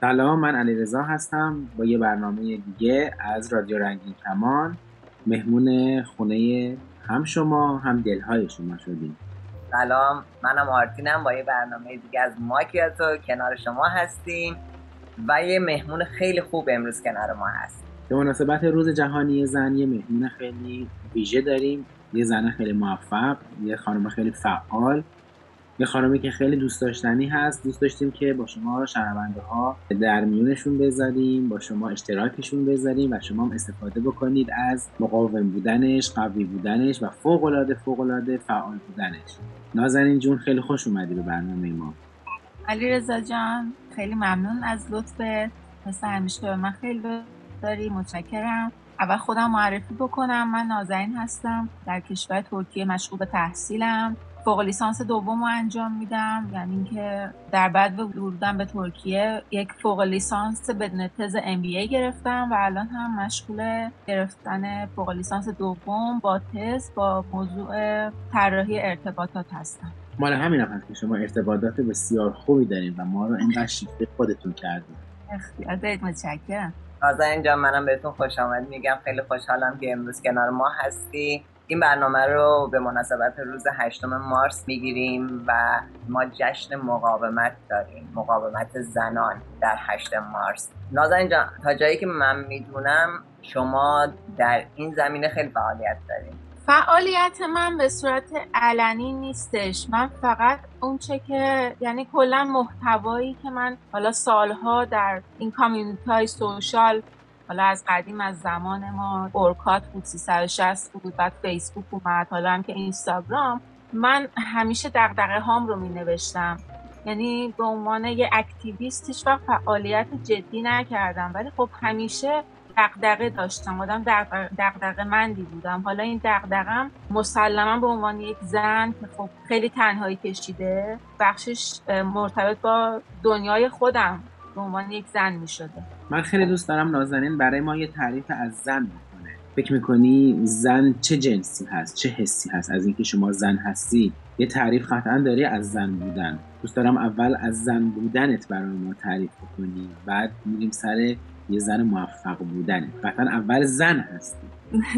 سلام من علیرضا هستم با یه برنامه دیگه از رادیو رنگین کمان. مهمون خونه هم شما هم دلهای شما شدیم. سلام منم آرتینم با یه برنامه دیگه از ماکیاتو کنار شما هستیم و یه مهمون خیلی خوب امروز کنار ما هست. به مناسبت روز جهانی زن یه مهمون خیلی ویژه داریم. یه زن خیلی موفق یه خانم خیلی فعال. یه خانمی که خیلی دوست داشتنی هست دوست داشتیم که با شما شنونده ها در میونشون بذاریم با شما اشتراکشون بذاریم و شما هم استفاده بکنید از مقاوم بودنش قوی بودنش و فوق العاده فوق العاده فعال بودنش. نازنین جون خیلی خوش اومدی به برنامه ما. علی رضا جان خیلی ممنون از لطفت. مثل همیشه به من خیلی داری متشکرم. اول خودم معرفی بکنم من نازنین هستم در کشور ترکیه مشغول به تحصیلم. فوق لیسانس دوم رو انجام میدم. یعنی اینکه در بعد ورودم به ترکیه یک فوق لیسانس بدون تز ام بی گرفتم و الان هم مشغول گرفتن فوق لیسانس دوم با تز با موضوع طراحی ارتباطات هستم. مال همین هم هست که شما ارتباطات بسیار خوبی داریم و ما رو اینقدر شیفته خودتون کردیم اختیار دارید. متشکرم. تازه اینجا منم بهتون خوش آمد. میگم خیلی خوشحالم که امروز کنار ما هستی. این برنامه رو به مناسبت روز هشتم مارس می‌گیریم و ما جشن مقاومت داریم مقاومت زنان در هشتم مارس. نازنین جان تا جایی که من می‌دونم شما در این زمینه خیلی فعالیت داریم فعالیت من به صورت علنی نیستش. من فقط اونچه که یعنی کلا محتوایی که من حالا سالها در این کامیونیتی های سوشال حالا از قدیم از زمان ما اورکات بود 360 بود بعد فیسبوک اومد حالا هم که اینستاگرام. من همیشه دقدقه هام رو می نوشتم. یعنی به عنوان یه اکتیویست هیچ وقت فعالیت جدی نکردم. ولی خب همیشه دقدقه داشتم. آدم دقدقه مندی بودم. حالا این دقدقم مسلما به عنوان یک زن که خب خیلی تنهایی کشیده بخشش مرتبط با دنیای خودم. به عنوان یک زن می شده من خیلی دوست دارم نازنین برای ما یه تعریف از زن بکنه. فکر می‌کنی زن چه جنسی هست چه حسی هست؟ از اینکه شما زن هستی یه تعریف قطعا داری از زن بودن. دوست دارم اول از زن بودنت برای ما تعریف بکنی بعد میریم سر یه زن موفق بودنه قطعا اول زن هستی.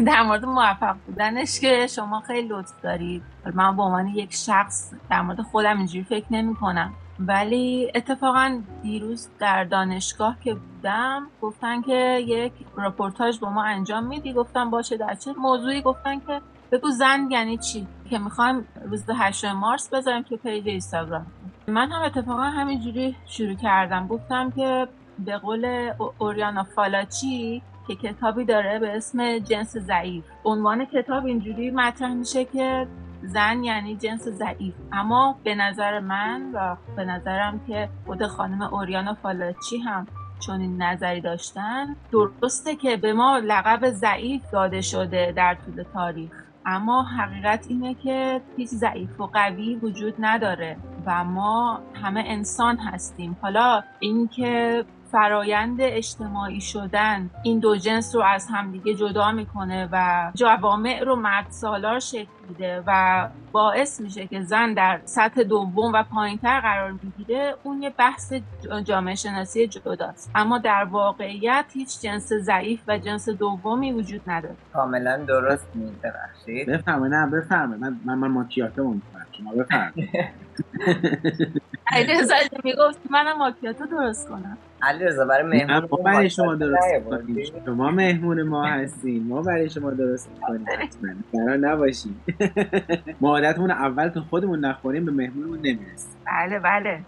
در مورد موفق بودنش که شما خیلی لطف دارید. من به عنوان یک شخص در مورد خودم اینجوری فکر نمی کنم ولی اتفاقا دیروز در دانشگاه که بودم گفتن که یک رپورتاج با ما انجام میدی. گفتم باشه در چه موضوعی؟ گفتن که بگو زن یعنی چی؟ که می‌خوایم روز 8 مارس بذاریم که پیج اینستاگرام. من هم اتفاقا همینجوری شروع کردم. گفتم که به قول اوریانا فالاچی که کتابی داره به اسم جنس ضعیف. عنوان کتاب اینجوری مطرح میشه که زن یعنی جنس ضعیف. اما به نظر من و به نظرم که خود خانم اوریانا فالاچی هم چون این نظری داشتن درسته که به ما لقب ضعیف داده شده در طول تاریخ. اما حقیقت اینه که هیچ ضعیف و قوی وجود نداره و ما همه انسان هستیم. حالا اینکه فرایند اجتماعی شدن این دو جنس رو از همدیگه جدا می‌کنه و جوامع رو مرد سالار شکل میده و باعث میشه که زن در سطح دوم و پایینتر قرار می‌گیره اون یه بحث جامعه شناسی جداست. اما در واقعیت هیچ جنس ضعیف و جنس دومی وجود نداره. کاملا درست میبخشید بفرمه نه بفرمه من من, من ماکیاتو شما بفرمه علیرضا می‌گفت منم ماکیاتو درست کنم. علیرضا برای مهمون ما برای شما درست کنیم شما مهمون ما هستین ما برای شما درست کنیم حتما. قرار نباشیم ما عادتمون اول که خودمون نخوریم به مهمونمون نمی‌رسیم. بله بله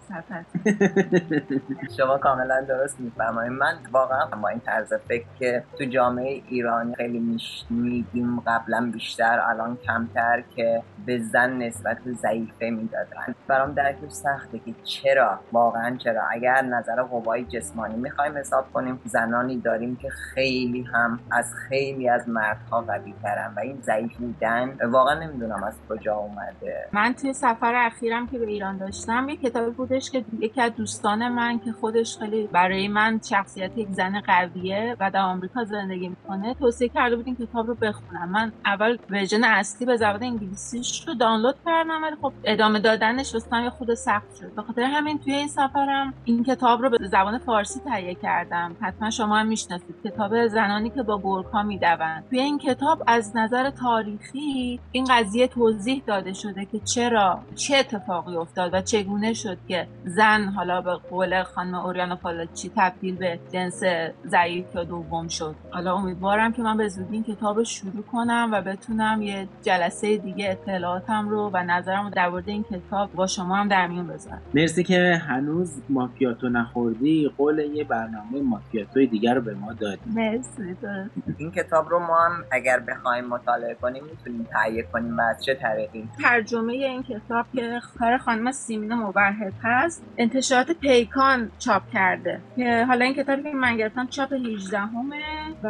شما کاملا درست میفرمایید من واقعا با این طرز فکر که تو جامعه ایرانی خیلی میگیم قبلا بیشتر الان کمتر که به زن نسبت ضعیفه می‌دادن. برام درکش سخته که چرا واقعا چرا. اگر نظر قوای جسمانی می‌خوایم حساب کنیم زنانی داریم که خیلی هم از خیلی از مردها قوی ترن و این ضعیف بودن واقعا نمی‌دونم از کجا اومده. من توی سفر اخیرم که به ایران داشتم نوشتم یه کتابی بودش که یکی از دوستان من که خودش خیلی برای من شخصیت یک زن قویه و در آمریکا زندگی می‌کنه توصیه کرده بود این کتاب رو بخونم. من اول ورژن اصلی به زبان انگلیسیش رو دانلود کردم ولی خب ادامه دادنش واسم یه خود سخت شد. به خاطر همین توی این سفرم این کتاب رو به زبان فارسی تهیه کردم. حتما شما هم می‌شناسید کتاب زنانی که با گرگها می‌دوند. توی این کتاب از نظر تاریخی این قضیه توضیح داده شده که چرا چه اتفاقی افتاد و چگونه شد که زن حالا به قول خانم اوریانا پالاچی تبدیل به جنس ضعیف یا دوم شد؟ حالا امیدوارم که من به زودی این کتاب شروع کنم و بتونم یه جلسه دیگه اطلاعاتم رو و نظرم رو در مورد این کتاب با شما هم در میون بذارم. مرسی که هنوز مافیاتو نخوردی. قول یه برنامه مافیاتوی دیگر رو به ما دادی. مرسی این کتاب رو ما هم اگر بخوایم مطالعه کنیم می‌تونیم تهیه کنیم و از چه طریقی؟ ترجمه این کتاب که کار خانم سیمین موحد هست. انتشارات پیکان چاپ کرده. که حالا این کتابی که من گرفتم چاپ 18 همه و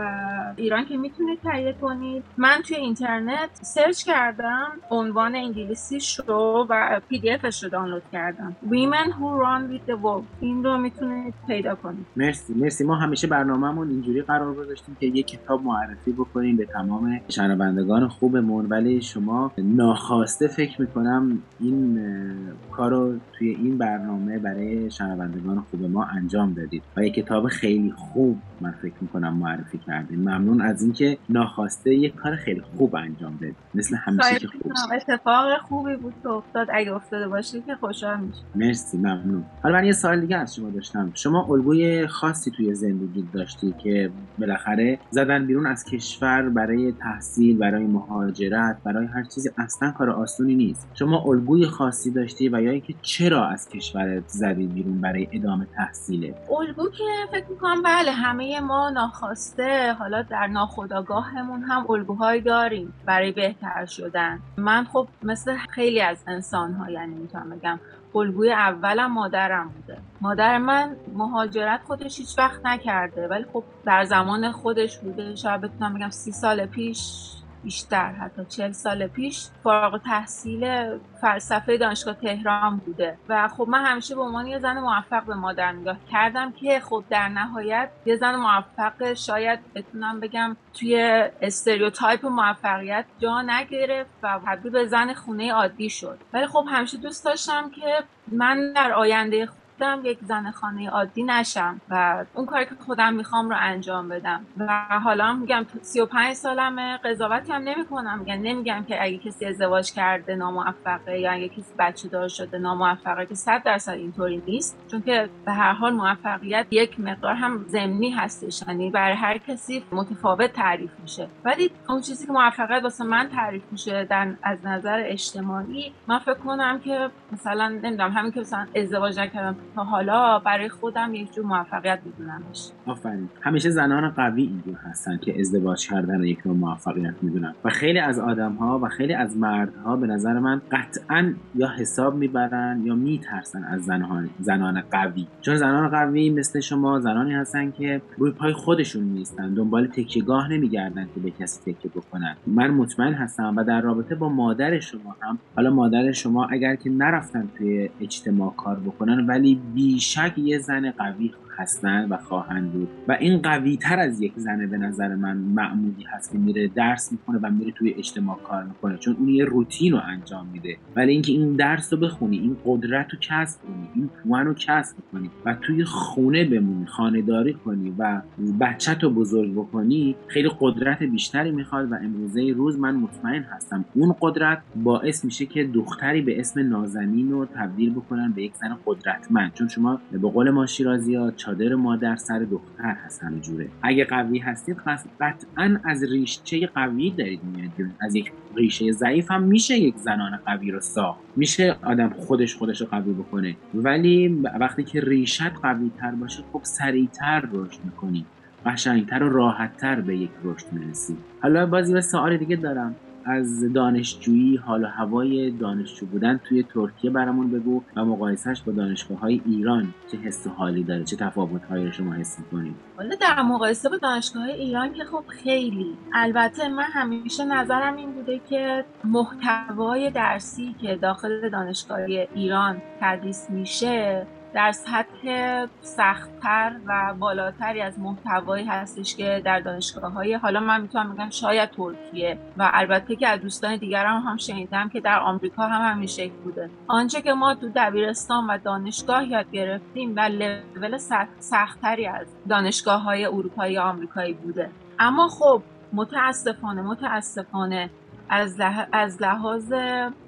ایران که می‌تونید تهیه کنید. من توی اینترنت search کردم عنوان انگلیسیش رو و PDF ش رو دانلود کردم. Women Who Run with the Wolf این رو می‌تونید پیدا کنید. مرسی مرسی. ما همیشه برنامهمون اینجوری قرار گذاشتیم که یک کتاب معرفی بکنیم به تمام شنوندگان خوبمون. ولی شما ناخواسته فکر می‌کنم این کارو توی این برنامه برای شنوندگان خوب ما انجام دادید و یک کتاب خیلی خوب من فکر می‌کنم معرفی کردیم ممنون از اینکه ناخواسته یک کار خیلی خوب انجام دادید. مثل همیشه که خوب اتفاق خوبی بود که افتاد. اگه افتاده باشه که خوشحال میشه مرسی ممنون. حالا من یه سوال دیگه از شما داشتم. شما الگوی خاصی توی زندگی داشتی که بالاخره زدن بیرون از کشور برای تحصیل برای مهاجرت برای هر چیزی اصلا کار آسونی نیست. شما الگوی خاصی داشتی و یا اینکه چرا از کشورت زدی بیرون برای ادامه تحصیله الگو که فکر می‌کنم بله همه ما ناخواسته حالا در ناخودآگاهمون هم الگوهایی داریم برای بهتر شدن. من خب مثل خیلی از انسان ها یعنی می‌تونم بگم الگوی اولم مادرم بوده. مادر من مهاجرت خودش هیچ وقت نکرده ولی خب در زمان خودش بوده. شاید بتونم بگم سی سال پیش بیشتر. حتی چل سال پیش فارغ التحصیل فلسفه دانشگاه تهران بوده. و خب من همیشه به عنوان یه زن موفق به مادر نگاه کردم که خب در نهایت یه زن موفق شاید بتونم بگم توی stereotype موفقیت جا نگرفت و تبدیل به زن خونه عادی شد. ولی خب همیشه دوست داشتم که من در آینده خودم یک زن خانه عادی نشم و اون کاری که خودم می‌خوام رو انجام بدم. و حالا میگم 35 سالمه قضاوتی هم نمی‌کنم. میگم نمیگم که اگه کسی ازدواج کرده ناموفقه یا اگه کسی بچه دار شده ناموفقه که 100 درصد اینطوری نیست. چون که به هر حال موفقیت یک مقدار هم ضمنی هستش. یعنی برای هر کسی متفاوت تعریف میشه. ولی اون چیزی که موفقیت واسه من تعریف میشه در از نظر اجتماعی من فکر کنم که مثلا نمی‌دونم همین که مثلا ازدواج نکردم تا حالا برای خودم یک جور موفقیت میدونمش. آفرین. همیشه زنان قوی اینجور هستن که ازدواج کردن رو یک نوع موفقیت می‌دونن. و خیلی از آدم ها و خیلی از مردها به نظر من قطعا یا حساب می‌برن یا میترسن از زنان زنان قوی. چون زنان قوی مثل شما زنانی هستن که روی پای خودشون نیستن دنبال تکیهگاه نمیگردن که به کسی تکیه بکنن. من مطمئن هستم و در رابطه با مادر شما هم حالا مادر شما اگر که نرفتن توی اجتماع کار بکنن ولی بیشک یه زن قوی هستن و خواهند بود. و این قوی تر از یک زنه به نظر من معمولی هست که میره درس می‌کنه و میره توی اجتماع کار می‌کنه چون اون یه روتین رو انجام میده. ولی اینکه این درس رو بخونی این قدرت رو کسب کنی این پوان رو کسب کنی و توی خونه بمونی خانهداری کنی و بچت رو بزرگ بکنی خیلی قدرت بیشتری می‌خواد و امروزه روز من مطمئن هستم اون قدرت باعث میشه که دختری به اسم نازنین رو تبدیل بکنن به یک زن قدرتمند. چون شما به قول ما شیرازی ها چادر مادر سر دختر هست همه جوره. اگه قوی هستید قطعا از ریشه قوی دارید میاد از یک ریشه ضعیف هم میشه یک زنان قوی رو ساخت. میشه آدم خودش خودش رو قوی بکنه. ولی وقتی که ریشت قوی تر باشه خب سریعتر رشد می‌کنی. قشنگتر و راحتتر به یک رشد می‌رسی. حالا بازی و سوال دیگه دارم. از دانشجویی حال و هوای دانشجو بودن توی ترکیه برامون بگو و مقایسهش با دانشگاه های ایران چه حس و حالی داره چه تفاوت هایی شما حس می‌کنید؟ حالا در مقایسه با دانشگاه ایران که خب خیلی. البته من همیشه نظرم این بوده که محتوای درسی که داخل دانشگاه ایران تدریس میشه در سطح سختتر و بالاتری از محتوایی هستش که در دانشگاه های حالا من می‌تونم بگم شاید ترکیه و البته که از دوستان دیگرم هم, هم شنیدم که در آمریکا هم همین شکل بوده. آنچه که ما تو دبیرستان و دانشگاه یاد گرفتیم و لول سختتری از دانشگاه های اروپایی آمریکایی بوده. اما خب متاسفانه متاسفانه از, از لحاظ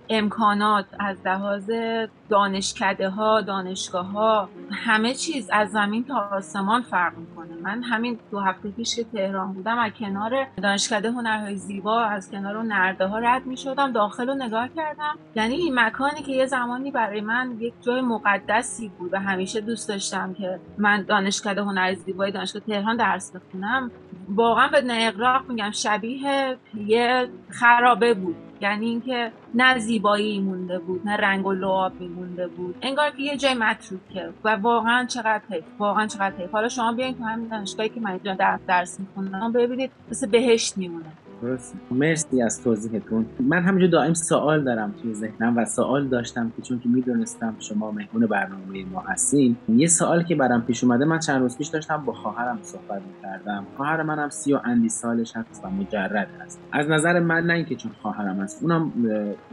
امکانات از لحاظ دانشکده ها دانشگاه ها همه چیز از زمین تا آسمان فرق می‌کنه. من همین دو هفته پیش که تهران بودم از کنار دانشکده هنرهای زیبا از کنار نرده ها رد می شدم داخل رو نگاه کردم. یعنی این مکانی که یه زمانی برای من یک جای مقدسی بود و همیشه دوست داشتم که من دانشکده هنر زیبای دانشگاه تهران درس بخونم واقعا به اقراق میگم شبیه یه خرابه بود. یعنی اینکه نه زیبایی مونده بود نه رنگ و لعاب مونده بود. انگار که یه جای متروکه و واقعا چقدر حیف واقعا چقدر حیف. حالا شما بیاین تو همین دانشگاهی که من در درس می‌خونم ببینید مثل بهشت میمونه. مرسی از توضیحتون. من همینجور دائم سوال دارم توی ذهنم و سوال داشتم که چون که می‌دونستم شما مهمون برنامه ما هستین یه سوال که برام پیش اومده من چند روز پیش داشتم با خواهرم صحبت می‌کردم. خواهر منم سی و اندی سالش هست و مجرد هست. از نظر من نه اینکه چون خواهرم هست اونم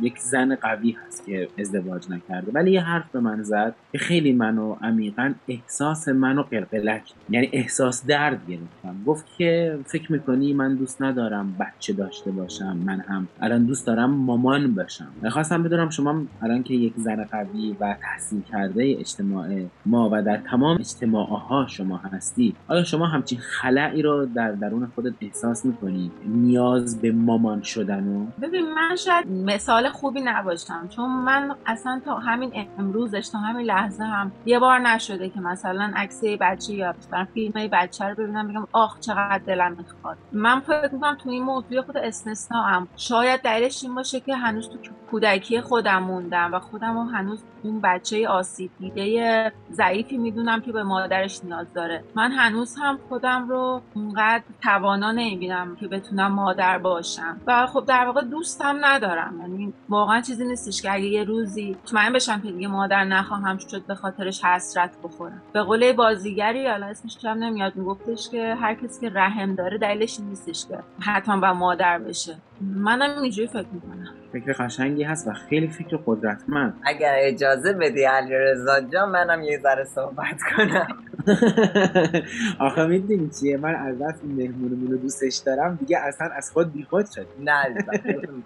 یک زن قوی هست که ازدواج نکرده. ولی یه حرف به من زد که خیلی منو عمیقا احساس منو قلقلک یعنی احساس درد گرفتم. گفت که فکر می‌کنی من دوست ندارم بچه داشته باشم من هم. الان دوست دارم مامان باشم. خواستم بدونم شما الان که یک زن قوی و تحصیل کرده اجتماع ما و در تمام اجتماع ها شما هستی آیا شما همچین خلعی رو در درون خودت احساس می‌کنی نیاز به مامان شدن و؟ ببین من شاید مثال خوبی نباشم چون من اصلا تا همین امروزش تا همین لحظه هم یه بار نشده که مثلا عکس بچه یا فیلم بچه رو ببینم بگم آخ چقدر دلم می‌خواد. من فکر می‌کنم تو این موضوع خود استثنا هم. شاید دلیلش این باشه که هنوز تو کودکی خودم موندم و خودم هنوز اون بچه آسیب دیده ضعیفی می‌دونم که به مادرش نیاز داره. من هنوز هم خودم رو اونقدر توانا نمی‌بینم که بتونم مادر باشم. و خب در واقع دوستم ندارم. یعنی واقعا چیزی نیستش که اگه یه روزی مطمئن بشم که دیگه مادر نخواهم شد به خاطرش حسرت بخورم. به قول بازیگری حالا اسمش هم نمیاد میگفتش که هر کسی که رحم داره دلیلش نیستش که حتما با مادر بشه. منم اینجوری فکر می‌کنم. فکر قشنگی هست و خیلی فکر قدرتمند. اگر اجازه بدی علی رضا جان منم یه ذره صحبت کنم. آخه می‌دونی چیه؟ من از دست مهمونمون رو دوستش دارم دیگه اصلا از خود بیخود شد نه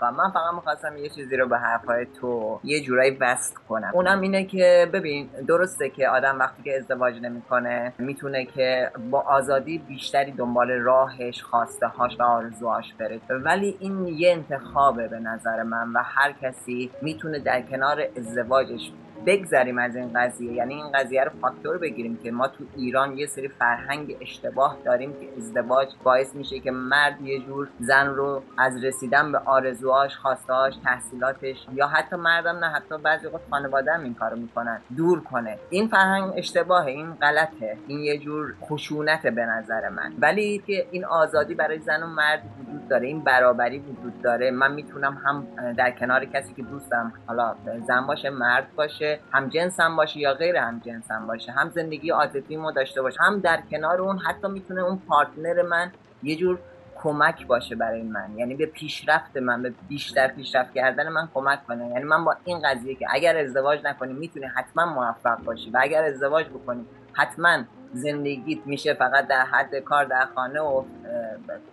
من فقط می‌خواستم یه چیزی رو به حرفای تو یه جورایی وصل کنم. اونم اینه که ببین درسته که آدم وقتی که ازدواج نمی‌کنه می‌تونه که با آزادی بیشتری دنبال راهش خواسته هاش و آرزوهاش بره. ولی این یه انتخابه به نظر من و هر کسی می‌تونه در کنار ازدواجش بگذریم از این قضیه. یعنی این قضیه رو فاکتور بگیریم که ما تو ایران یه سری فرهنگ اشتباه داریم که ازدواج باعث میشه که مرد یه جور زن رو از رسیدن به آرزوهاش خواستهاش تحصیلاتش یا حتی مردم نه حتی بعضی وقت خانواده هم این کارو می‌کنن دور کنه. این فرهنگ اشتباهه این غلطه. این یه جور خشونت به نظر من. ولی که این آزادی برای زن و مرد وجود داره این برابری وجود داره. من می‌تونم هم در کنار کسی که دوستم حالا زن باشه مرد باشه هم جنس هم باشه یا غیر هم جنس هم باشه هم زندگی عاطفی ما داشته باشه هم در کنار اون حتی می‌تونه اون پارتنر من یه جور کمک باشه برای من. یعنی به پیشرفت من به بیشتر پیشرفت کردن من کمک کنه. یعنی من با این قضیه که اگر ازدواج نکنی می‌تونی حتما موفق باشی و اگر ازدواج بکنی حتما زندگیت میشه فقط در حد کار در خانه و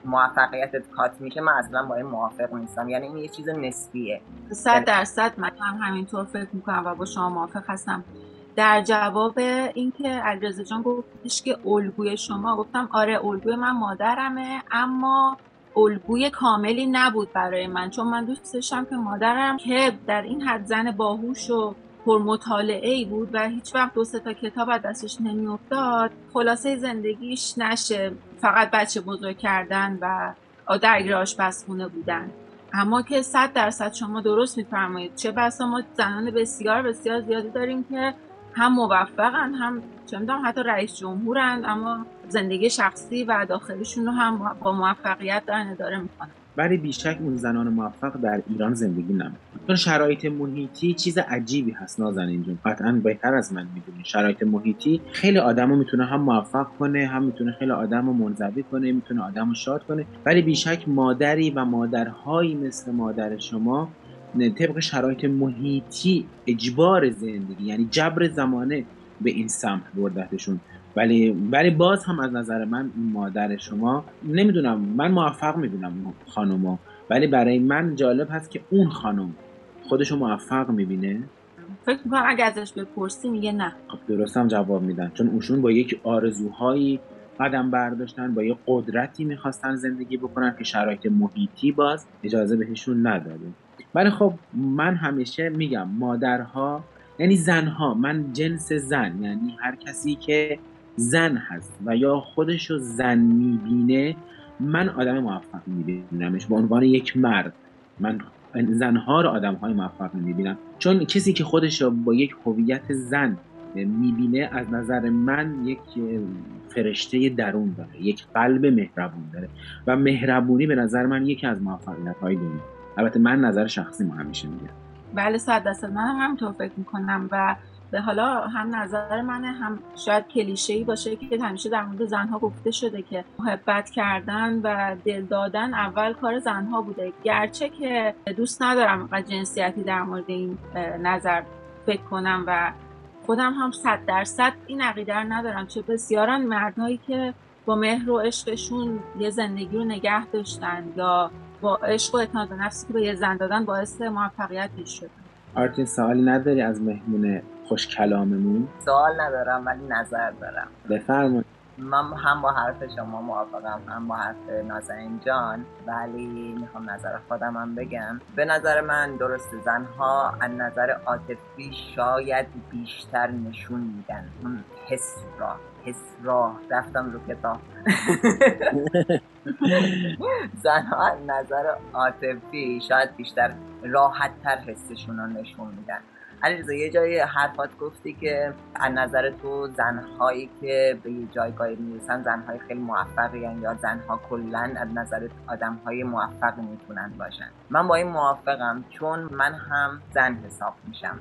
موفقیتت کات میشه من اصلا با این موافق نیستم. یعنی این یه چیز نسبیه. صد یعنی درصد من هم همینطور فکر می‌کنم و با شما موافق هستم. در جواب اینکه علیرضا جان گفتش که الگوی شما گفتم آره الگوی من مادرمه اما الگوی کاملی نبود برای من چون من دوست داشتم که مادرم که در این حد زن باهوش و پرمطالعه ای بود و هیچ وقت دو تا کتاب از دستش نمیافتاد خلاصه زندگیش نشه فقط بچه بزرگ کردن و درگیر آشپزخونه بودن. اما که صد درصد شما درست میفرمایید. چه بسا ما زنان بسیار بسیار زیادی داریم که هم موفقن هم چه می‌دونم حتی رئیس جمهورن اما زندگی شخصی و داخلیشون رو هم با موفقیت دارن اداره می‌کنن. ولی بیشک اون زنان موفق در ایران زندگی نمی‌کنن چون شرایط محیطی چیز عجیبی هست نازنین جون. قطعا بهتر از من می‌دونی. شرایط محیطی خیلی آدمو می‌تونه هم موفق کنه هم می‌تونه خیلی آدم رو منزوی کنه می‌تونه آدم رو شاد کنه. ولی بیشک مادری و مادرهایی مثل مادر شما طبق شرایط محیطی اجبار زندگی یعنی جبر زمانه به این سمت بردتشون. ولی ولی باز هم از نظر من این مادر شما نمی‌دونم من موفق می‌بینم خانومو ولی برای من جالب هست که اون خانم خودشو موفق می‌بینه. فکر می‌کنم اگه ازش بپرسی میگه نه. خب درست هم جواب میدن. چون اوشون با یک آرزوهایی قدم برداشتن با یه قدرتی می‌خواستن زندگی بکنن که شرایط محیطی باز اجازه بهشون نداده. ولی خب من همیشه میگم مادرها یعنی زنها من جنس زن یعنی هر کسی که زن هست و یا خودش رو زن می‌بینه من آدم موفق میبینمش به عنوان یک مرد من زنها رو آدم های موفق می‌بینم چون کسی که خودش رو با یک هویت زن می‌بینه از نظر من یک فرشته درون داره یک قلب مهربون داره. و مهربونی به نظر من یکی از موفقیت های دنیا. البته من نظر شخصی ما همیشه میگم. بله صد درصد. هم همینطور فکر می‌کنم و به حالا هم نظر منه هم شاید کلیشه ای باشه که همیشه در مورد زنها گفته شده که محبت کردن و دل دادن اول کار زنها بوده. گرچه که دوست ندارم و جنسیتی در مورد این نظر فکر کنم و خودم هم صد درصد این عقیده ندارم. چه بسیارن مردهایی که با مهر و عشقشون یه زندگی رو نگه داشتن یا با عشق و اعتماد به نفسی که به یه زن دادن باعث موفقیت شدن آرتین سوالی نداری از مهمون خوش کلاممون. سوال ندارم ولی نظر دارم. بفرمایید. من هم با حرف شما موافقم هم با حرف نازنین جان ولی می‌خوام نظر خودم هم بگم. به نظر من درست زنها از نظر عاطفی شاید بیشتر نشون میدن. اون حس را حس را. رفتم رو کتاب. زنها از نظر عاطفی شاید بیشتر راحت تر حسشون رو نشون میدن. علیرضا یه جایی حرفات گفتی که از نظر تو زنهایی که به یه جایگاهی می‌رسن زنهای خیلی موفقی یا زنها کلا از نظر آدمهای موفق می‌تونن باشن؟ من با این موافقم چون من هم زن حساب میشم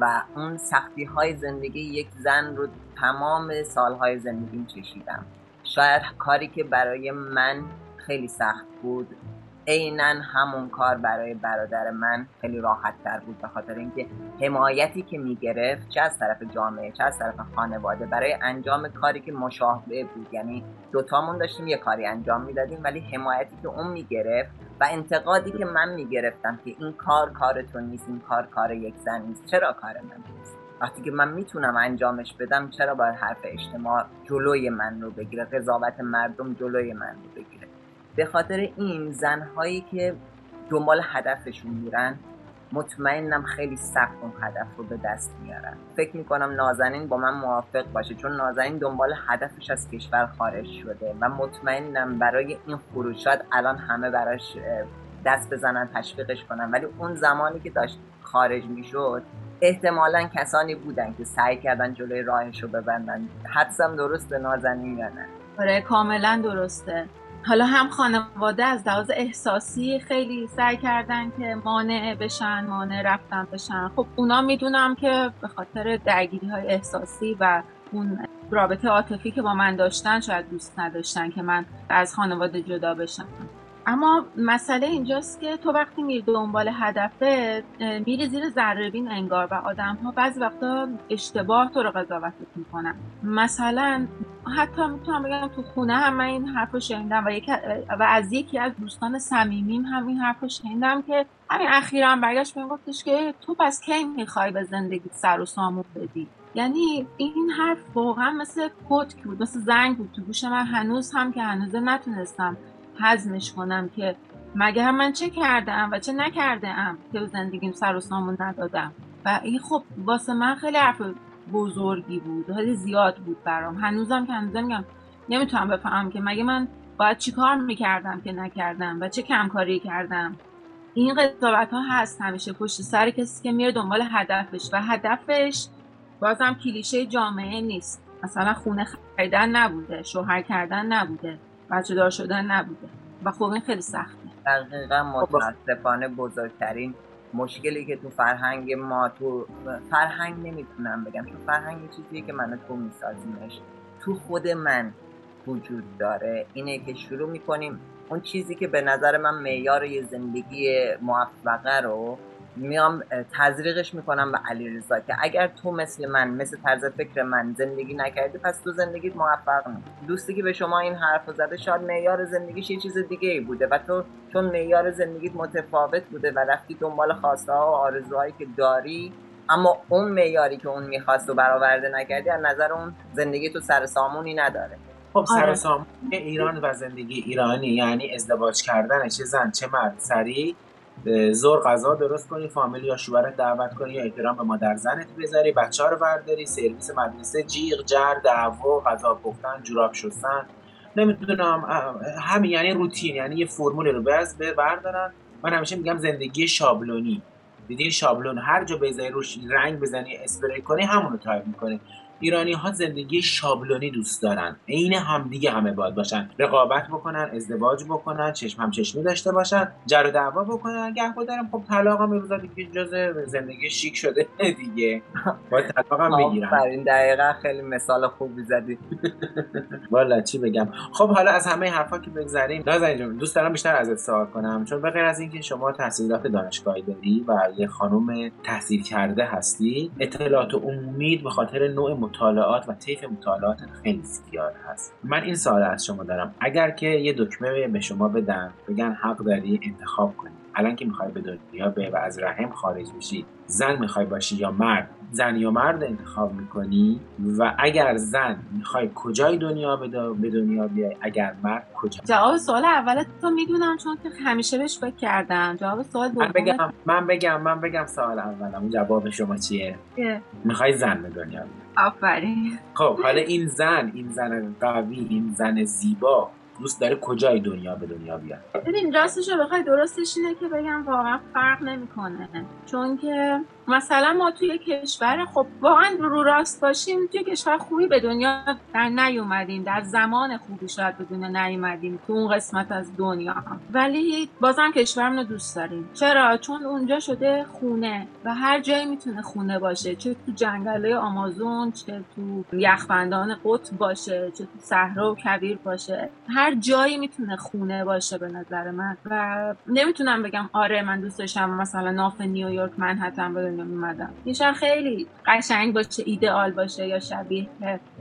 و اون سختی های زندگی یک زن رو تمام سالهای زندگیم چشیدم. شاید کاری که برای من خیلی سخت بود عینا همون کار برای برادر من خیلی راحت تر بود به خاطر اینکه حمایتی که می‌گرفت چه از طرف جامعه چه از طرف خانواده برای انجام کاری که مشابه بود. یعنی دوتامون داشتیم یه کاری انجام می‌دادیم ولی حمایتی که اون می‌گرفت و انتقادی که من می‌گرفتم که این کار کار تو نیست این کار کار یک زن نیست چرا کار من نیست؟ وقتی که من می‌تونم انجامش بدم چرا باید حرف اجتماع جلوی من رو بگیره؟ قضاوت مردم جلوی من رو بگیره؟ به خاطر این زنهایی که دنبال هدفشون میرن مطمئنم خیلی سخت اون هدف رو به دست میارن. فکر می‌کنم نازنین با من موافق باشه چون نازنین دنبال هدفش از کشور خارج شده و مطمئنم برای این خروجات الان همه براش دست بزنن تشویقش کنن. ولی اون زمانی که داشت خارج می‌شد احتمالا کسانی بودن که سعی کردن جلوی راهش رو ببندن. حدسم درسته نازنین یا نه؟ آره کاملا درسته. حالا هم خانواده از لحاظ احساسی خیلی سعی کردن که مانع بشن مانع رفتن بشن. خب اونا می‌دونم که به خاطر درگیری های احساسی و اون رابطه عاطفی که با من داشتن شاید دوست نداشتن که من از خانواده جدا بشم. اما مسئله اینجاست که تو وقتی میری دنبال هدفت میری زیر ذربین انگار و آدم ها بعضی وقتا اشتباه تو رو قضاوتت می‌کنن مثلا حتی می‌تونم بگم تو خونه هم من این حرف رو شنیدم و, و از یکی از دوستان صمیمیم هم این حرف رو شنیدم که همین اخیرا هم برگشت بهم گفتش که تو پس کی می‌خوای به زندگی سر و سامون بدی؟ یعنی این حرف واقعا مثل کتک بود مثل زنگ بود تو گوش من. هنوز هم که هنوز نتونستم هضمش کنم که مگه هم من چه کردم و چه نکردم که زندگیم سر و سامون ندادم؟ و این خب واسه من خیلی حرف بزرگی بود خیلی زیاد بود برام. هنوزم که هنوزم میگم نمی‌تونم بفهمم که مگه من باید چیکار می‌کردم که نکردم و چه کمکاری کردم. این قضاوت ها هست همیشه پشت سر کسی که میره دنبال هدفش و هدفش بازم کلیشه جامعه نیست. مثلا خونه خریدن نبوده شوهر کردن نبوده. بچه دار شدن نبوده و خب این خیلی سخته دقیقا خب، متاسفانه بزرگترین مشکلی که تو فرهنگ ما تو فرهنگ نمی‌تونم بگم تو فرهنگ چیزیه که منو تو میسازیمش. تو خود من وجود داره. اینه که شروع می‌کنیم اون چیزی که به نظر من معیار یه زندگی موفقه رو میام تزریقش می‌کنم به علی رضا که اگر تو مثل من مثل طرز فکر من زندگی نکردی پس تو زندگیت موفق نیست دوستی که به شما این حرف زده شاید معیار زندگیش یه چیز دیگه ای بوده و تو چون معیار زندگیت متفاوت بوده و رفتی دنبال خواسته ها و آرزوهایی که داری اما اون معیاری که اون می‌خواست و برآورده نکردی از نظر اون زندگی تو سر سامونی نداره. خب سر آره. سامون ایران و زندگی ایرانی یعنی ازدواج کردن چه زن چه مرد سری زور غذا درست کنی فامیل یا شوهرت دعوت کنی یا احترام به مادر زنت بذاری بچه رو برداری سرویس مدرسه جیغ جر دعوا غذا پختن جوراب شستن. نمی‌دونم همین یعنی روتین یعنی یه فرمول رو بز بردارن. من همیشه میگم زندگی شابلونی. دیدین شابلون هر جا بذاری روش رنگ بزنی اسپری کنی همونو تایپ می‌کنی. ایرانی ها زندگی شابلونی دوست دارن. عین همدیگه همه باید باشن. رقابت بکنن ازدواج بکنن چشم هم چشمی داشته باشن جر و دعوا بکنن. گه دارم خب طلاق هم امروز دیگه جز زندگی شیک شده دیگه. باید طلاق هم بگیرن این دقیقا خیلی مثال خوبی زدی. والا چی بگم. خب حالا از همه حرفا که بگذریم نازنین دوست دارم بیشتر ازت سوال کنم. چون به غیر از اینکه شما تحصیلات دانشگاهی داری و یه خانم تحصیل کرده هستی اطلاعات عمومی به خاطر نوع مطالعات و طیف مطالعات خیلی زیاد هست. من این سوال از شما دارم. اگر که یه دکمه به شما بدن بگن حق داری انتخاب کنی. الان که می‌خوای به دنیا به و از رحم خارج بشی زن می‌خوای باشی یا مرد؟ زن یا مرد انتخاب می‌کنی؟ و اگر زن می‌خوای کجای دنیا به دنیا بیای؟ اگر مرد کجا؟ جواب سوال اول تو می‌دونم چون که همیشه بهش فکر کردم. جواب سوال من بگم من بگم من بگم سوال اولم. جواب شما چیه؟ می‌خوای زن به دنیا بیای. آفرین. خب حالا این زن این زن قوی این زن زیبا دوست داره کجای دنیا به دنیا بیاد؟ ببین راستش رو بخوای درستش اینه که بگم واقعا فرق نمی‌کنه. چون که مثلا ما توی کشور خب واقعا رو راست باشیم توی کشور خوبی به دنیا در نیومدیم در زمان خوبی شاید به دنیا نیومدیم تو اون قسمت از دنیا. ولی بازم کشورمون رو دوست داریم. چرا؟ چون اونجا شده خونه و هر جایی می‌تونه خونه باشه چه تو جنگلای آمازون چه تو یخبندان قطب باشه چه تو صحرا و کویر باشه. هر جایی می‌تونه خونه باشه به نظر من. و نمی‌تونم بگم آره من دوست داشتم مثلا ناف نیویورک منحتن به دنیا میمدم یه خیلی قشنگ باشه ایدئال باشه یا شبیه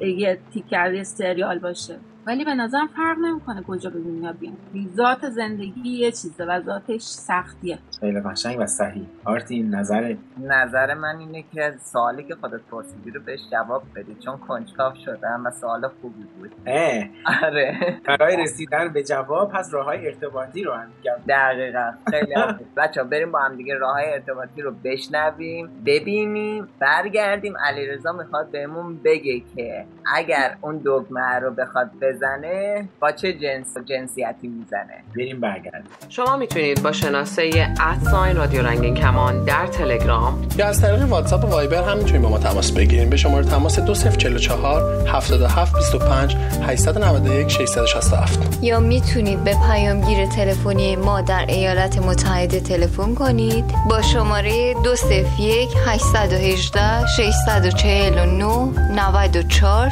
یه تیکر سریال باشه. ولی به نظرم فرق نمی‌کنه کجا به دنیا بیان. ذات زندگی یه چیزه و ذاتش سختیه. خیلی قشنگ و صحیح. آرتین نظر؟ نظر من اینه که سوالی که خودت پرسیدی رو بهش جواب بدی چون کنجکاو شدم و سوال خوبی بود. اه. آره. برای رسیدن به جواب پس راه های ارتباطی رو هم دقیقا. خیلی بچه بریم با هم دیگه راه های ارتباطی رو بشنویم ببینیم برگردیم. علیرضا می‌خواد بهمون بگه که اگر اون دگمه رو بخواد بزنه با چه جنس و جنسیتی می‌زنه؟ بریم برگردیم. شما می‌تونید با شناسه ادساین رادیو رنگین کمان در تلگرام یا از طریق واتساپ و وایبر هم می‌تونید با ما تماس بگیریم. به شماره تماس 2044 77 25 891 667 یا می‌تونید به پیامگیر تلفنی ما در ایالات متحده تلفن کنید. با شماره 201 818 649 94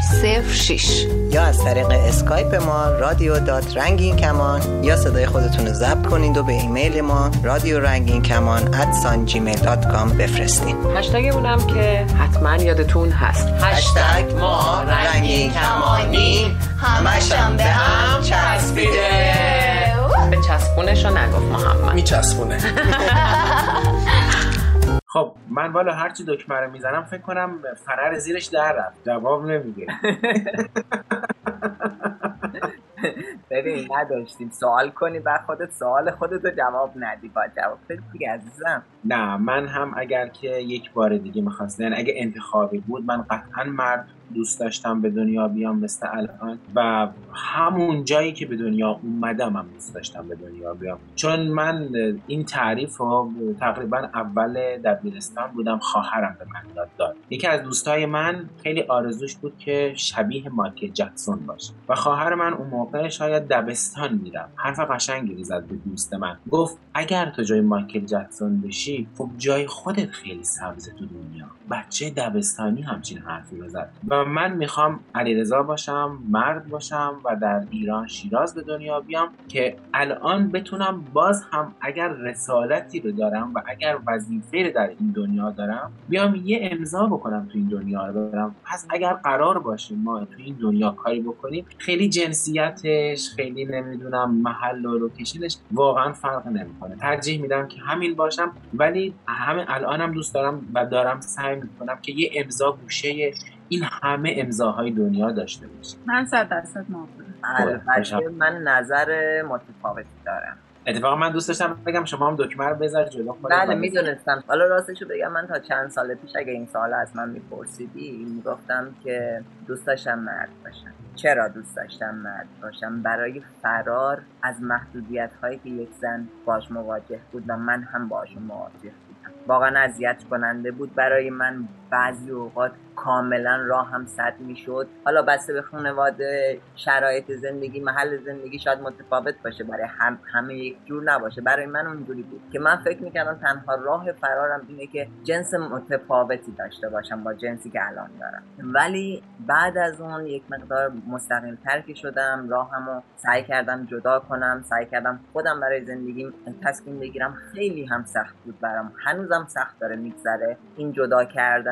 06 یا از طریق اسکایپ ما رادیو dot رنگین کمان یا صدای خودتون رو ضبط کنید و به ایمیل ما رادیو رنگین کمان at sign Gmail dot com بفرستین. هشتگ اونم که حتما یادتون هست. هشتگ ما رنگین کمانی. همشم به هم چسبیده. به چسبونش رو نگفت محمد. میچسبونه. خب من والا هرچی دکمه رو می‌زنم فکر کنم فنر زیرش در رفت. جواب نمیده. ببین نداشتیم. سوال کنی بعد خودت سوال خودت رو جواب ندی. با جواب بدی عزیزم. نه من هم اگر که یک بار دیگه می‌خواستن اگه انتخابی بود من قطعا مرد دوست داشتم به دنیا بیام مثل الان و همون جایی که به دنیا اومدم هم دوست داشتم به دنیا بیام. چون من این تعریف رو تقریبا اول دبیرستان بودم خواهرم به من یاد داد. یکی از دوستای من خیلی آرزوش بود که شبیه مایکل جکسون باشه و خواهر من اون موقع شاید دبستان میرم حرف قشنگی زد به دوست من. گفت اگر تو جای مایکل جکسون بشی خب جای خودت خیلی سبز تو دنیا. بچه دبستانی همچین حرفی رو زد و من می‌خوام علیرضا باشم مرد باشم و در ایران شیراز به دنیا بیام که الان بتونم باز هم اگر رسالتی رو دارم و اگر وظیفه رو در این دنیا دارم بیام یه امضا بکنم تو این دنیا رو برم. پس اگر قرار باشه ما تو این دنیا کاری بکنیم خیلی جنسیتش خیلی نمی‌دونم محل و لوکیشنش واقعا فرق نمی‌کنه. ترجیح میدم که همین باشم ولی همین الانم دوست دارم و دارم سعی می‌کنم که یه امضا گوشه این همه امضاهای دنیا داشته باشه. من صد درصد موافقم. البته من نظر متفاوتی دارم. اتفاقا من دوست داشتم بگم شما هم دکمه رو بذار جلو خودت بله می‌دونستم. حالا راستشو بگم من تا چند سال پیش اگه این سال از من میپرسیدی می‌گفتم که دوست داشتم مرد باشم. چرا دوست داشتم مرد باشم؟ برای فرار از محدودیت هایی که یک زن باش مواجه بود و من هم باشون مواجه بودم. واقعا اذیت کننده بود برای من. بعضی اوقات کاملا راه هم صد می‌شد. حالا بسته به خانواده شرایط زندگی محل زندگی شاید متفاوت باشه برای هم همه یک جور نباشه. برای من اونجوری بود که من فکر می‌کردم تنها راه فرارم اینه که جنس متفاوتی داشته باشم با جنسی که الان دارم. ولی بعد از اون یک مقدار مستقیم ترکی شدم راهمو سعی کردم جدا کنم سعی کردم خودم برای زندگیم تصمیم بگیرم. خیلی هم سخت بود برام. هنوزم سخت داره میگذره. این جدا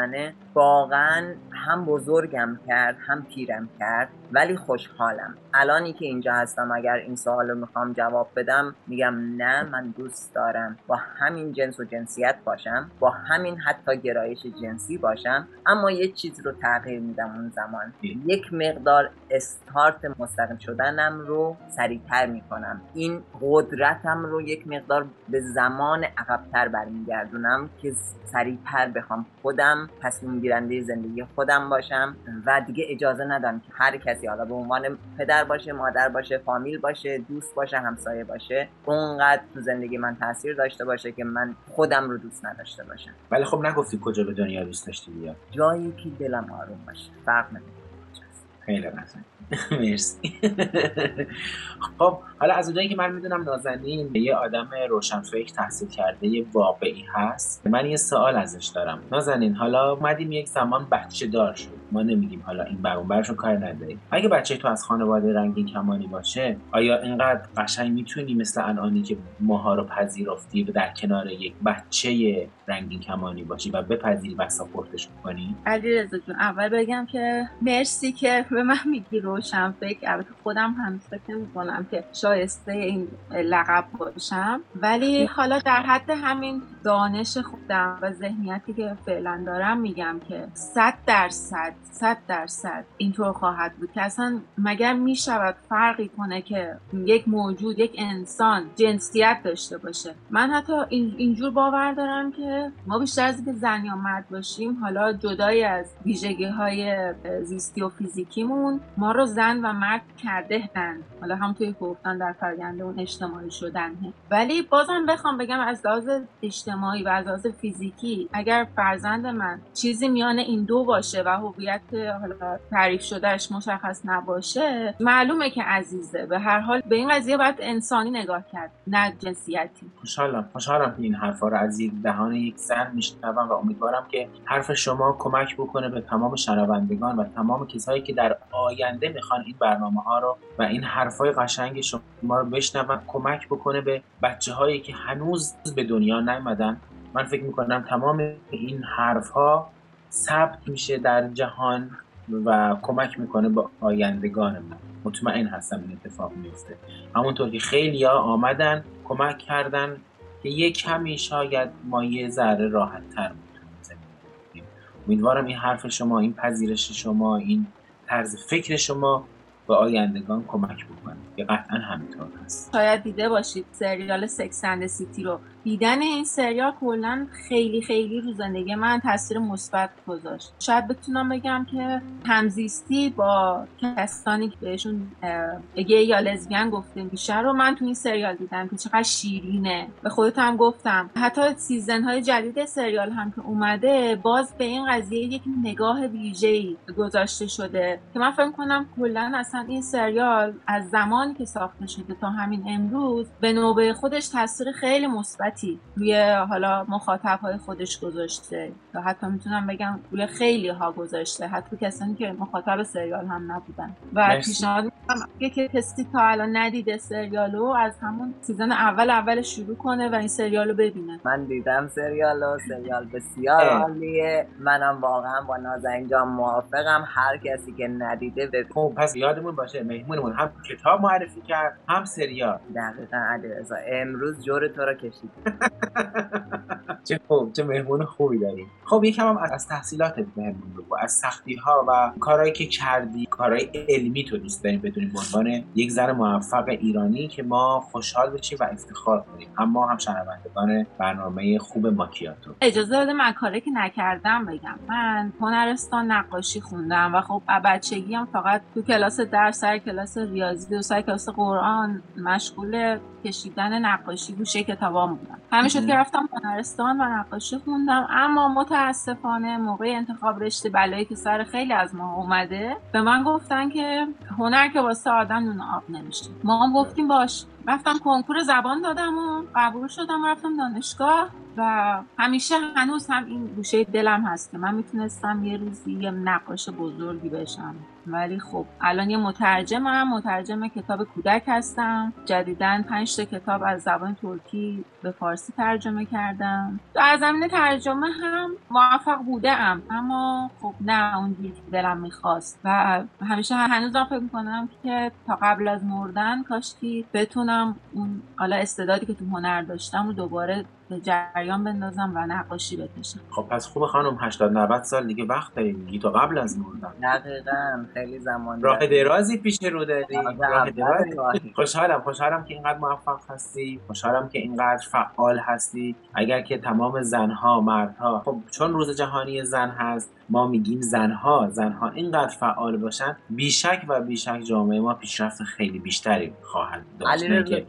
کردنه واقعا هم بزرگم کرد هم پیرم کرد ولی خوشحالم. الانی که اینجا هستم اگر این سوال رو می‌خوام جواب بدم میگم نه من دوست دارم با همین جنس و جنسیت باشم با همین حتی گرایش جنسی باشم اما یه چیز رو تغییر میدم اون زمان. یک مقدار استارت مستقیم شدنم رو سریعتر می‌کنم. این قدرتم رو یک مقدار به زمان عقبتر برمیگردونم که سریعتر بخوام خودم تصمیم گیرنده زندگی خودم باشم و دیگه اجازه ندم که هر کسی حالا به عنوان پدر باشه مادر باشه فامیل باشه دوست باشه همسایه باشه اونقدر تو زندگی من تاثیر داشته باشه که من خودم رو دوست نداشته باشم. ولی خب نگفتی کجا به دنیا دوست داشتی بیا جایی که دلم آروم باشه. فرق نمی‌کنه. خیلی قشنگ. مرسی. خب حالا از اونجایی که من می‌دونم نازنین یه آدم روشنفکر تحصیل کرده یه واقعی هست من یه سوال ازش دارم. نازنین حالا اومدیم یک زمان بچه دار شد. ما نمیگیم حالا این بر اون کار نداریم. اگه بچه تو از خانواده رنگین کمانی باشه آیا اینقدر قشنگ می‌تونی مثل الانی که ماها رو پذیرفتی و در کنار یک بچه رنگین کمانی باشی و بپذیری و ساپورتش کنی؟ علیرضا جون اول بگم که مرسی که به من میگی روشن فکر. البته خودم هم فکر کنم که شایسته این لقب باشم. ولی حالا در حد همین دانش خودم و ذهنیتی که فعلا دارم میگم که صد درصد صد درصد اینطور خواهد بود که اصلا مگر می‌شود فرقی کنه که یک موجود یک انسان جنسیت داشته باشه؟ من حتی این اینجور باور دارم که ما بیشتر از اینکه زن یا مرد باشیم حالا جدای از ویژگی های زیستی و فیزیکیمون ما رو زن و مرد کرده هن. حالا هم توی گفتن در فرگنده اون اجتماعی شدن هن. ولی بازم بخوام بگم از لحاظ اجتماعی و از لحاظ فیزیکی اگر فرزند من چیزی میان این دو باشه و هویت حالا تعریف شدهش مشخص نباشه معلومه که عزیزه به هر حال به این قضیه باید انسانی نگاه کرد نه جنسیتی خوشحالم خوشحالم که این حرفا رو از دهان یک زن میشنوم و امیدوارم که حرف شما کمک بکنه به تمام شنوندگان و تمام کسایی که در آینده می‌خوان این برنامه ها رو و این حرفای قشنگ شما رو بشنون کمک بکنه به بچه هایی که هنوز به دنیا نیومدن. من فکر می‌کنم تمام این حرف ها ثبت میشه در جهان و کمک می‌کنه به آیندگان ما مطمئن هستم این اتفاق میفته همونطور که خیلی ها آمدن کمک کردن که یک کمی شاید ما یه ذره راحت تر امیدوارم این حرف شما این پذیرش شما این طرز فکر شما به آیندگان کمک بکنه. که قطعا همینطور هست. شاید دیده باشید سریال سکس اند سیتی رو. دیدن این سریال کلا خیلی خیلی رو زندگی من تاثیر مثبت گذاشت. شاید بتونم بگم که همزیستی با کسانی که بهشون گی یا لزبیان گفتیم بیشتر رو من تو این سریال دیدم که چقدر شیرینه. به خودت هم گفتم. حتی season های جدید سریال هم که اومده باز به این قضیه یک نگاه ویژه‌ای گذاشته شده که من فکر کنم کلا اصلا این سریال از زمانی که ساخته شده تا همین امروز به نوبه خودش تاثیر خیلی مثبتی روی حالا مخاطب های خودش گذاشته. یا حتی می‌تونم بگم روی خیلی ها گذاشته. حتی کسانی که مخاطب سریال هم نبودن. و پیشنهاد می‌کنم که کسی تا الان ندیده سریالو از همون season اول اول شروع کنه و این سریالو ببینه. من دیدم سریالو. سریال بسیار عالیه. منم واقعا با نازنین جان موافقم. هر کسی که ندیده به خب پس یادمون باشه مهمونمون هم کتاب معرفی کرد هم سریال. دقیقا علیرضا امروز جور تو رو کشید چه خوب چه مهمون خوبی داریم. خب یکم هم از تحصیلاتت بهمون بگو. از سختی ها و کارهایی که کردی کارهای علمی تو دوست داریم بدونیم به عنوان یک زن موفق ایرانی که ما خوشحال بشیم و افتخار کنیم. اما هم شنوندگان برنامه خوب ماکیاتو اجازه بده من کاری که نکردم بگم. من هنرستان نقاشی خوندم و خب بچگی هم فقط تو کلاس درس سر کلاس ریاضی و سر کلاس قرآن مشغول کشیدن نقاشی گوشه کتابام بودم همین شد که رفتم هنرستان و نقاشی خوندم. اما متاسفانه موقع انتخاب رشته بلایی که سر خیلی از ما اومده به من گفتن که هنر که واسه آدم نون آب نمیشه. ما هم گفتیم باش. رفتم کنکور زبان دادم و قبول شدم و رفتم دانشگاه و همیشه هنوز هم این گوشه دلم هست که من می‌تونستم یه روزی یه نقاش بزرگی بشم. ولی خب الان یه مترجمم مترجم کتاب کودک هستم. جدیدن پنج تا کتاب از زبان ترکی به فارسی ترجمه کردم. از زمین ترجمه هم موفق بوده ام اما خب نه اونجوری که دلم می‌خواست. و همیشه هنوزم فکر می‌کنم که تا قبل از مردن کاشکی بتونم اون حالا استعدادی که تو هنر داشتم و دوباره به جریان بندازم و نقاشی بکشم. خب پس خوب خانم 80 90 سال دیگه وقت داری میگی تا قبل از مردن. دقیقا. خیلی زمان راه درازی پیش رو داری راه درازی. خوشحالم خوشحالم که اینقدر موفق هستی. خوشحالم که اینقدر فعال هستی. اگر که تمام زنها مردها خب چون روز جهانی زن هست ما میگیم زنها زنها اینقدر فعال باشن بیشک و بیشک جامعه ما پیشرفت خیلی بیشتری خواهد داشت. علی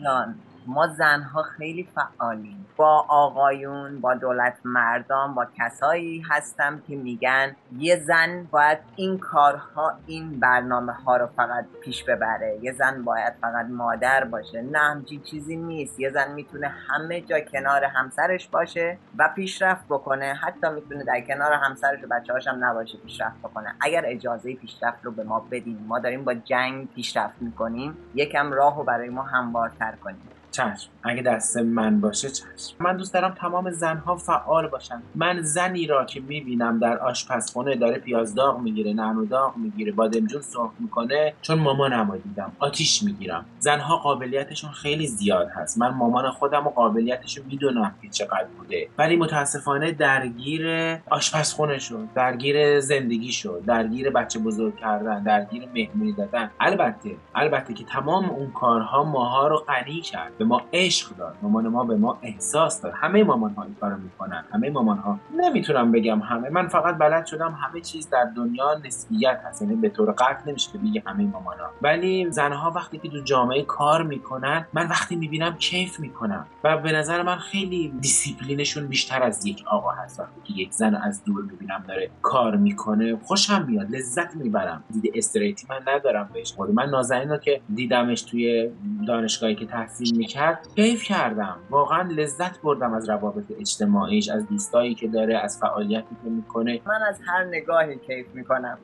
ما زنها خیلی فعالیم. با آقایون با دولت مردان با کسایی هستم که میگن یه زن باید این کارها این برنامه ها رو فقط پیش ببره. یه زن باید فقط مادر باشه. نه همچی چیزی نیست. یه زن می‌تونه همه جا کنار همسرش باشه و پیشرفت بکنه. حتی می‌تونه در کنار همسرش و بچه هم نباشه پیشرفت بکنه. اگر اجازه پیشرفت رو به ما بدیم ما داریم با جنگ پیشرفت می‌کنیم. یکم راه رو برای ما هموارتر کنیم. چشم. اگه دست من باشه چشم. من دوست دارم تمام زنها فعال باشن. من زنی را که می‌بینم در آشپزخونه داره پیاز داغ می‌گیره نعنا داغ می‌گیره بادمجون سرخ می‌کنه چون مامانم دیدم. آتیش می‌گیرم. زنها قابلیتشون خیلی زیاد هست. من مامان خودم و قابلیتشون می‌دونم که چقدر بوده. ولی متاسفانه درگیر آشپزخونه شد درگیر زندگی شد درگیر بچه بزرگ کردن درگیر مهمونی دادن. البته البته که تمام اون کارها ماها رو غنی کرد. به ما عشق داد. مامان ما به ما احساس داد. همه مامان ها این کارو می‌کنن. همه مامان ها نمی‌تونم بگم همه. من فقط بلد شدم همه چیز در دنیا نسبیت هست. یعنی به طور قطع نمیشه که بگی همه مامان ها ولی زنها وقتی که تو جامعه کار می‌کنن من وقتی می‌بینم کیف می‌کنم. و به نظر من خیلی دیسیپلینشون بیشتر از یک آقا هست. وقتی که یک زن از دور می‌بینم داره کار می‌کنه خوشم میاد. لذت می‌برم. دید استریتی من ندارم بهش. من نازنین رو که دیدمش توی دانشگاهی که تحصیل می‌کرد کیف کردم. واقعا لذت بردم از روابط اجتماعیش از دوستایی که داره از فعالیتی که می‌کنه. من از هر نگاهی کیف می‌کنم.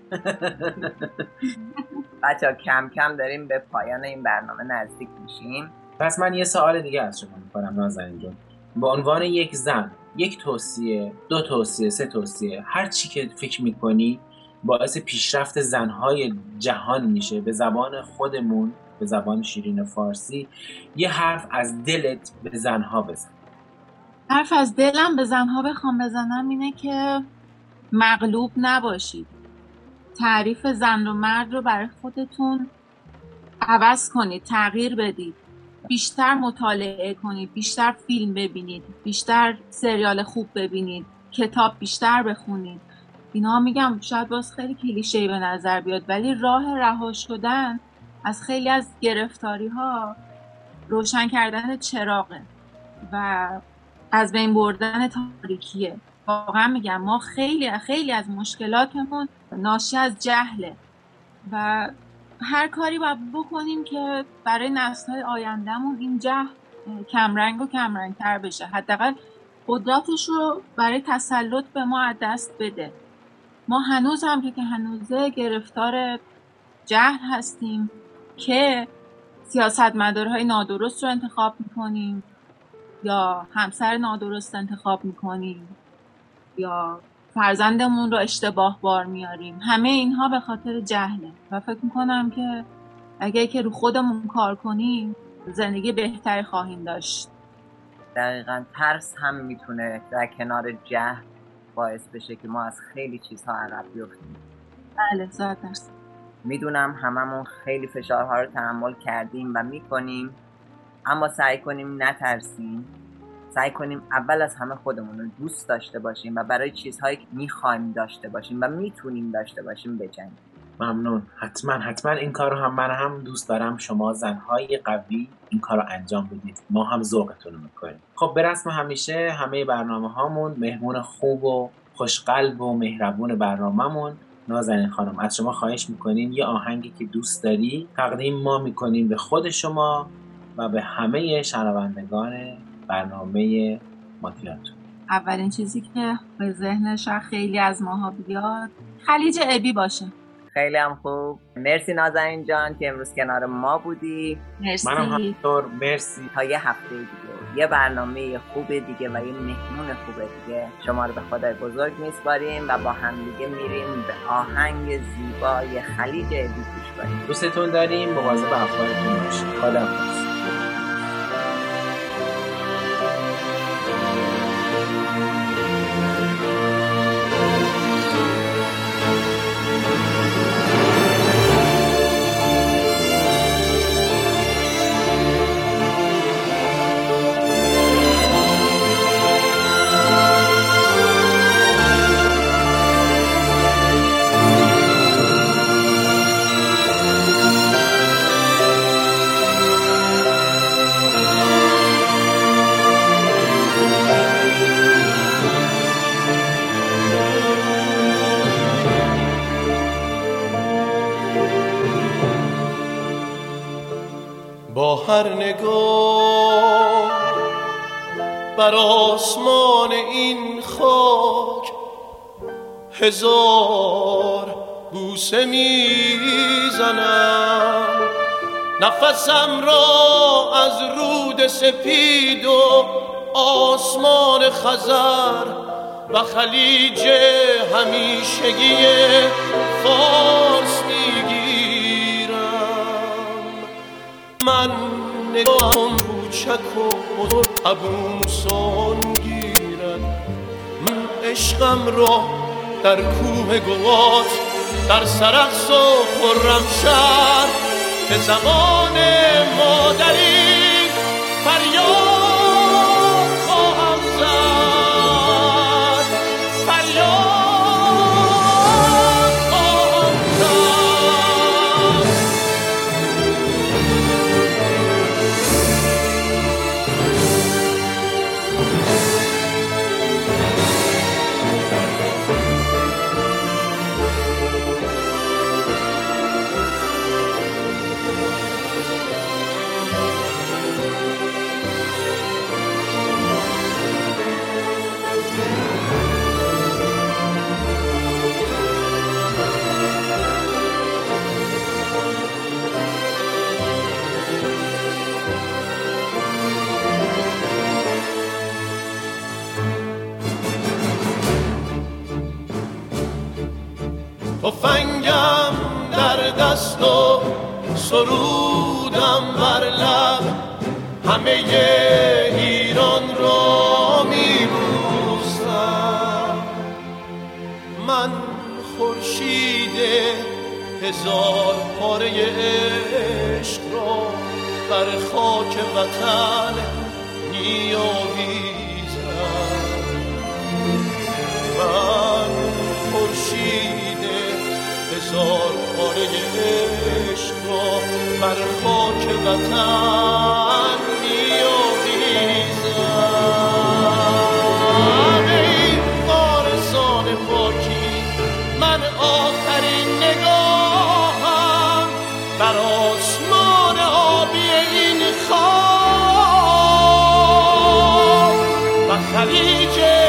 بچه کم کم داریم به پایان این برنامه نزدیک میشیم. پس من یه سوال دیگه از شما می‌کنم نازنین جون. به عنوان یک زن یک توصیه دو توصیه سه توصیه هر چی که فکر می‌کنی باعث پیشرفت زنهای جهان میشه به زبان خودمون به زبان شیرین فارسی یه حرف از دلت به زنها بزن. حرف از دلم به زنها بخوام بزنم اینه که مغلوب نباشید. تعریف زن و مرد رو برای خودتون عوض کنید تغییر بدید. بیشتر مطالعه کنید بیشتر فیلم ببینید بیشتر سریال خوب ببینید کتاب بیشتر بخونید. اینا میگم شاید باز خیلی کلیشه به نظر بیاد ولی راه رها شدن از خیلی از گرفتاری ها روشن کردن چراغه و از بین بردن تاریکیه. واقعا میگم ما خیلی خیلی از مشکلاتمون ناشی از جهله و هر کاری باید بکنیم که برای نسل های آیندهمون این جهل کمرنگ و کمرنگتر بشه. حداقل قدرتش رو برای تسلط به ما از دست بده. ما هنوز هم که هنوزه گرفتار جهل هستیم. که سیاستمدارهای نادرست رو انتخاب می‌کنیم یا همسر نادرست انتخاب می‌کنیم یا فرزندمون رو اشتباه بار میاریم. همه اینها به خاطر جهله. و فکر می‌کنم که اگه که رو خودمون کار کنیم زندگی بهتری خواهیم داشت. دقیقا ترس هم می‌تونه در کنار جهل باعث بشه که ما از خیلی چیزها عقب بیفتیم. بله زاد می‌دونم هممون خیلی فشارها رو تحمل کردیم و می‌کنیم اما سعی کنیم نترسیم. سعی کنیم اول از همه خودمون رو دوست داشته باشیم و برای چیزهایی که می‌خوایم داشته باشیم و می‌تونیم داشته باشیم بجنگیم ممنون. حتما حتما این کار رو هم من هم دوست دارم. شما زنهای قوی این کار رو انجام بدید. ما هم ذوقتون رو می‌کنیم. خب به رسم همیشه همه برنامه هامون مهمون خوب و خوشقلب و مهربون برنامهمون. نازنین خانم از شما خواهش می‌کنیم یه آهنگی که دوست داری تقدیم ما می‌کنیم به خود شما و به همه شنوندگان برنامه ماتیاتون اولین چیزی که به ذهنش خیلی از ماها بیاد خلیج ابی باشه. خیلی هم خوب. مرسی نازنین جان که امروز کنار ما بودی. مرسی. منم همینطور. مرسی. تا یه هفته دیگه. یه برنامه خوب دیگه و یه مهمون خوب دیگه. شما رو به خدای بزرگ میسپاریم و با هم دیگه میریم به آهنگ زیبای خلیج ابی گوش کنیم دوستتون داریم. مواظب افکارتون باشید. خدا هزار بوسه می‌زنم. نفسم را از رود سپید و آسمان خزر و خلیج همیشگی فارس می‌گیرم. من نگاهم کوچک و بزرگ عبوسان گیرد. من عشقم را در کوه گوات در سرخص و خرم شهر به زمان مادری فریاد تفنگم در دست و سرودم بر لب. همه ایران را میبوسم. من خورشید هزار پاره عشق را بر خاک وطن میآویزم. بگذار پاره عشق را بر خاک وطن میآویزم ای وارثان پاکی من آخرین نگاهم. بر آسمان آبی این خاک. و خلیج